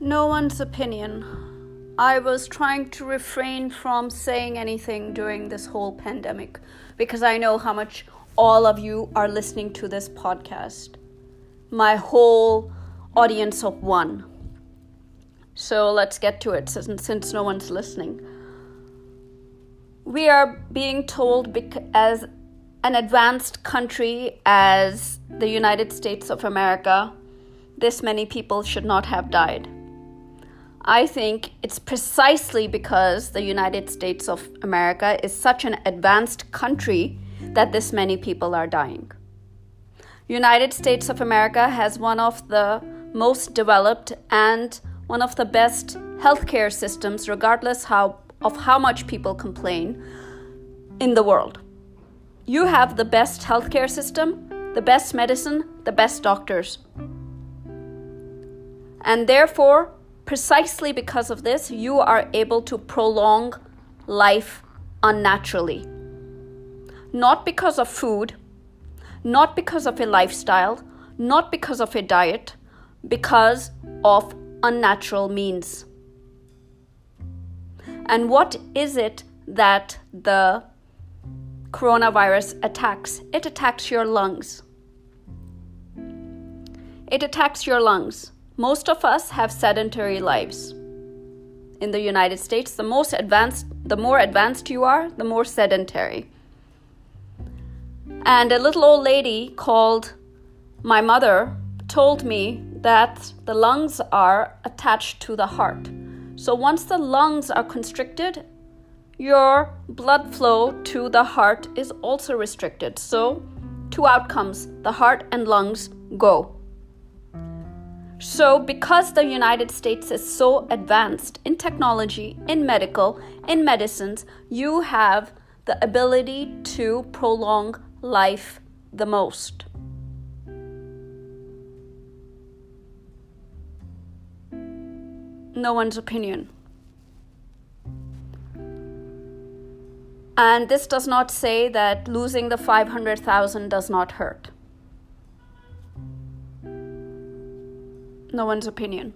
No one's opinion. I was trying to refrain from saying anything during this whole pandemic because I know how much all of you are listening to this podcast. My whole audience of one. So let's get to it since, since no one's listening. We are being told bec- as an advanced country as the United States of America, this many people should not have died. I think it's precisely because the United States of America is such an advanced country that this many people are dying. United States of America has one of the most developed and one of the best healthcare systems regardless how, of how much people complain in the world. You have the best healthcare system, the best medicine, the best doctors. And therefore, Precisely because of this, you are able to prolong life unnaturally. Not because of food, not because of a lifestyle, not because of a diet, because of unnatural means. And what is it that the coronavirus attacks? It attacks your lungs. It attacks your lungs. Most of us have sedentary lives. In the United States, the most advanced the more advanced you are, the more sedentary. And a little old lady called my mother told me that the lungs are attached to the heart. So once the lungs are constricted, your blood flow to the heart is also restricted. So, two outcomes the heart and lungs go. So, because the United States is so advanced in technology, in medical, in medicines, you have the ability to prolong life the most. No one's opinion. And this does not say that losing the 500,000 does not hurt. No one's opinion.